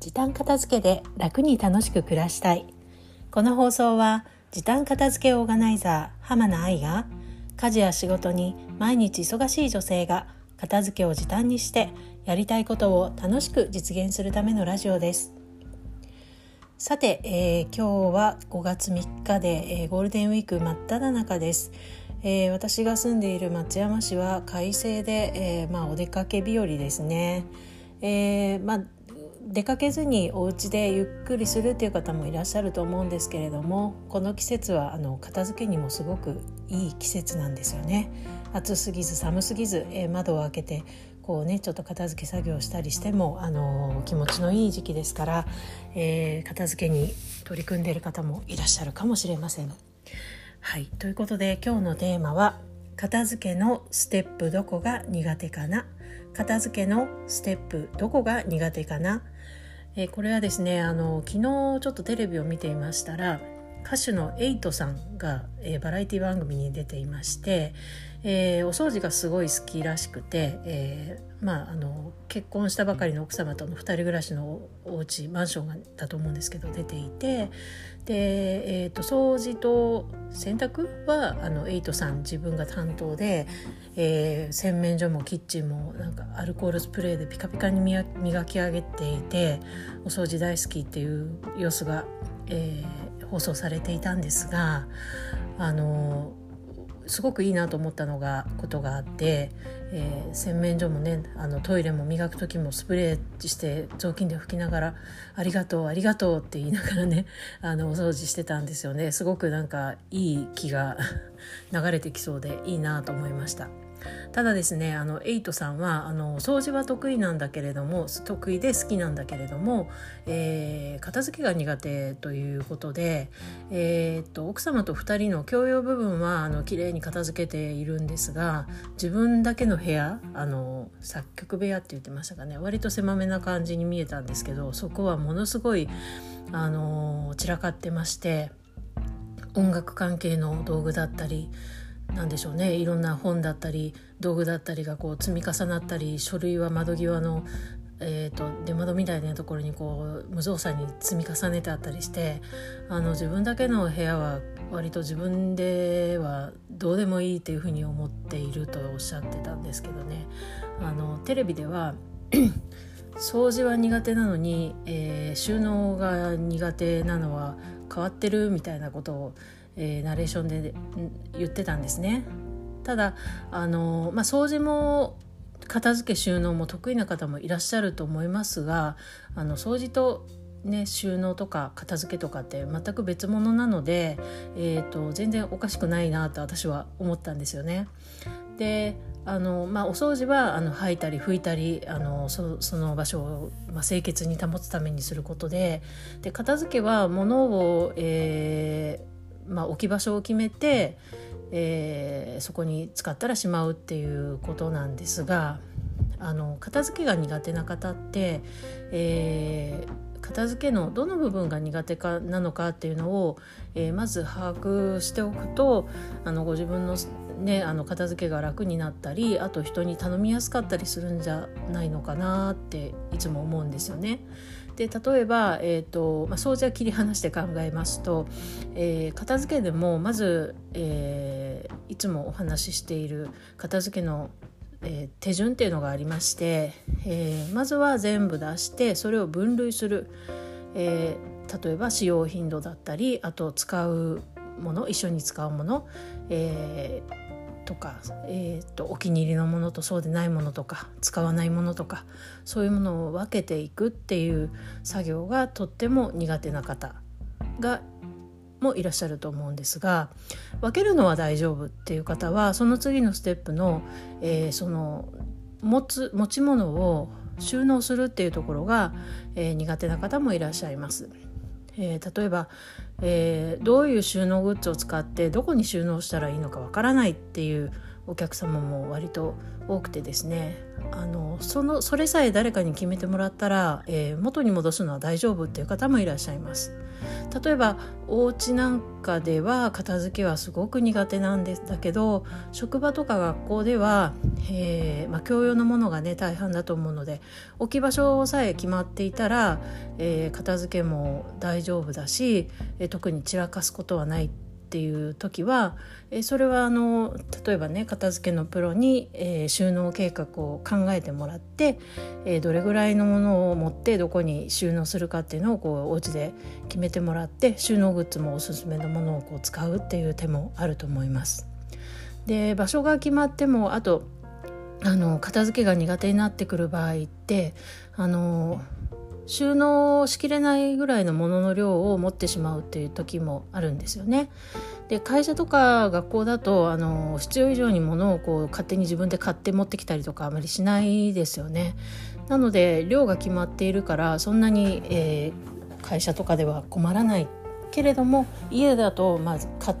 時短片付けで楽に楽しく暮らしたい。この放送は時短片付けオーガナイザー浜名愛が家事や仕事に毎日忙しい女性が片付けを時短にしてやりたいことを楽しく実現するためのラジオです。さて、えー、今日は5月3日で、えー、ゴールデンウィーク真っ只中です、えー、私が住んでいる松山市は快晴で、えまあ、お出かけ日和ですね、えまあ出かけずにお家でゆっくりするっていう方もいらっしゃると思うんですけれどもこの季節はあの片付けにもすごくいい季節なんですよね暑すぎず寒すぎず、えー、窓を開けてこうねちょっと片付け作業したりしても、あのー、気持ちのいい時期ですから、えー、片付けに取り組んでいる方もいらっしゃるかもしれません。はいということで今日のテーマは「片付けのステップどこが苦手かな?」片付けのステップどこが苦手かな？えー、これはですねあの昨日ちょっとテレビを見ていましたら歌手のエイトさんが、えー、バラエティ番組に出ていまして、えー、お掃除がすごい好きらしくて、えー、まああの結婚したばかりの奥様との2人暮らしのお家マンションだと思うんですけど出ていてで、えーと、掃除と洗濯はあのエイトさん自分が担当で、えー、洗面所もキッチンもなんかアルコールスプレーでピカピカに磨き上げていてお掃除大好きっていう様子が、えー、放送されていたんですがあのすごくいいなと思ったのがことがあって、えー、洗面所もねあのトイレも磨く時もスプレーして雑巾で拭きながら「ありがとうありがとう」って言いながらね あのお掃除してたんですよねすごくなんかいい気が流れてきそうでいいなと思いました。ただですねあのエイトさんはあの掃除は得意なんだけれども得意で好きなんだけれども、えー、片付けが苦手ということで、えー、っと奥様と2人の共用部分はあの綺麗に片付けているんですが自分だけの部屋あの作曲部屋って言ってましたかね割と狭めな感じに見えたんですけどそこはものすごいあの散らかってまして音楽関係の道具だったり何でしょうね。いろんな本だったり道具だったりがこう積み重なったり書類は窓際の、えーと、出窓みたいなところにこう無造作に積み重ねてあったりしてあの自分だけの部屋は割と自分ではどうでもいいっていうふうに思っているとおっしゃってたんですけどね。あのテレビでは 掃除は苦手なのに、えー、収納が苦手なのは変わってるみたいなことをえー、ナレーションで言ってたんですね。ただあの、まあ、掃除も片付け収納も得意な方もいらっしゃると思いますがあの掃除とね、収納とか片付けとかって全く別物なので、えーと、全然おかしくないなと私は思ったんですよね。であの、まあ、お掃除はあの吐いたり拭いたりあのそその場所を、まあ、清潔に保つためにすることでで片付けは物を、えまあ、置き場所を決めて、えー、そこに使ったらしまうっていうことなんですがあの片付けが苦手な方って、えー、片付けのどの部分が苦手かなのかっていうのを、えー、まず把握しておくとあのご自分の,、ね、あの片付けが楽になったりあと人に頼みやすかったりするんじゃないのかなっていつも思うんですよね。で例えば、えーとまあ、掃除は切り離して考えますと、えー、片付けでもまず、えー、いつもお話ししている片付けの、えー、手順っていうのがありまして、え、まずは全部出してそれを分類する、え、例えば使用頻度だったりあと使うもの一緒に使うもの、えー、とか、えーと、お気に入りのものとそうでないものとか使わないものとかそういうものを分けていくっていう作業がとっても苦手な方がもいらっしゃると思うんですが分けるのは大丈夫っていう方はその次のステップの,、えー、その持つ持ち物を収納するっていうところが、えー、苦手な方もいらっしゃいます。えー、例えば、えー、どういう収納グッズを使ってどこに収納したらいいのかわからないっていうお客様も割と多くてですねあのそのそれさえ誰かに決めてもらったら、えー、元に戻すのは大丈夫っていう方もいらっしゃいます。例えばお家なんかでは片付けはすごく苦手なんですだけど職場とか学校では、えーまあ、共用のものがね大半だと思うので置き場所さえ決まっていたら、えー、片付けも大丈夫だし、えー、特に散らかすことはないってていう時は、えそれはあの例えばね片付けのプロに、えー、収納計画を考えてもらって、えー、どれぐらいのものを持ってどこに収納するかっていうのをこうお家で決めてもらって収納グッズもおすすめのものをこう使うっていう手もあると思います。で場所が決まってもあとあの片付けが苦手になってくる場合ってあの収納しきれないぐらいのものの量を持ってしまうっていう時もあるんですよね。で会社とか学校だとあの必要以上に物をこう勝手に自分で買って持ってきたりとかあまりしないですよね。なので量が決まっているからそんなに、えー、会社とかでは困らないけれども家だとまず買っ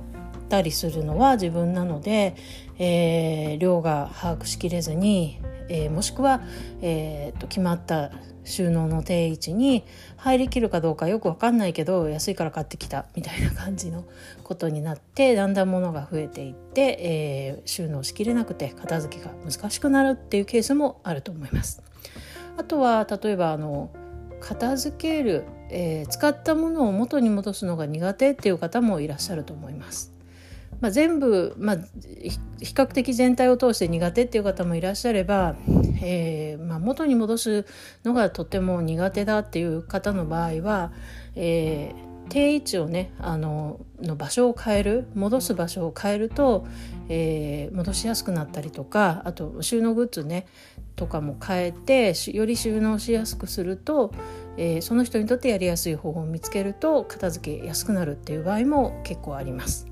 たりするのは自分なので、えー、量が把握しきれずに、えー、もしくは、えーと決まった収納の定位置に入りきるかどうかよく分かんないけど安いから買ってきたみたいな感じのことになってだんだん物が増えていって、えー、収納しきれなくて片付けが難しくなるっていうケースもあると思います。あとは例えばあの片付ける、えー、使ったものを元に戻すのが苦手っていう方もいらっしゃると思います。まあ、全部、まあ、比較的全体を通して苦手っていう方もいらっしゃれば、えーまあ、元に戻すのがとても苦手だっていう方の場合は、えー、定位置をねあのの場所を変える戻す場所を変えると、えー、戻しやすくなったりとかあと収納グッズねとかも変えてより収納しやすくすると、えー、その人にとってやりやすい方法を見つけると片付けやすくなるっていう場合も結構あります。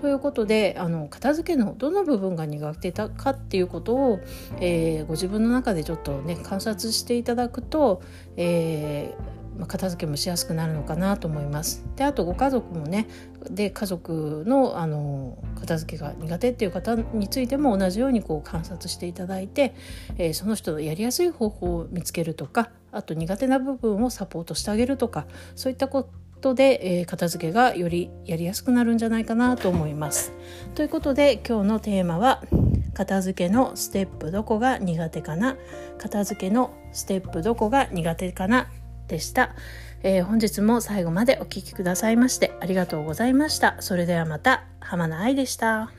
ということであの片付けのどの部分が苦手だかっていうことを、えー、ご自分の中でちょっとね観察していただくと、えー、片付けもしやすくなるのかなと思います。であとご家族もねで家族のあの片付けが苦手っていう方についても同じようにこう観察していただいて、えー、その人のやりやすい方法を見つけるとかあと苦手な部分をサポートしてあげるとかそういったこととで、えー、片付けがよりやりやすくなるんじゃないかなと思います。ということで今日のテーマは片付けのステップどこが苦手かな？片付けのステップどこが苦手かな？でした、えー、本日も最後までお聴きくださいましてありがとうございました。それではまた浜名愛でした。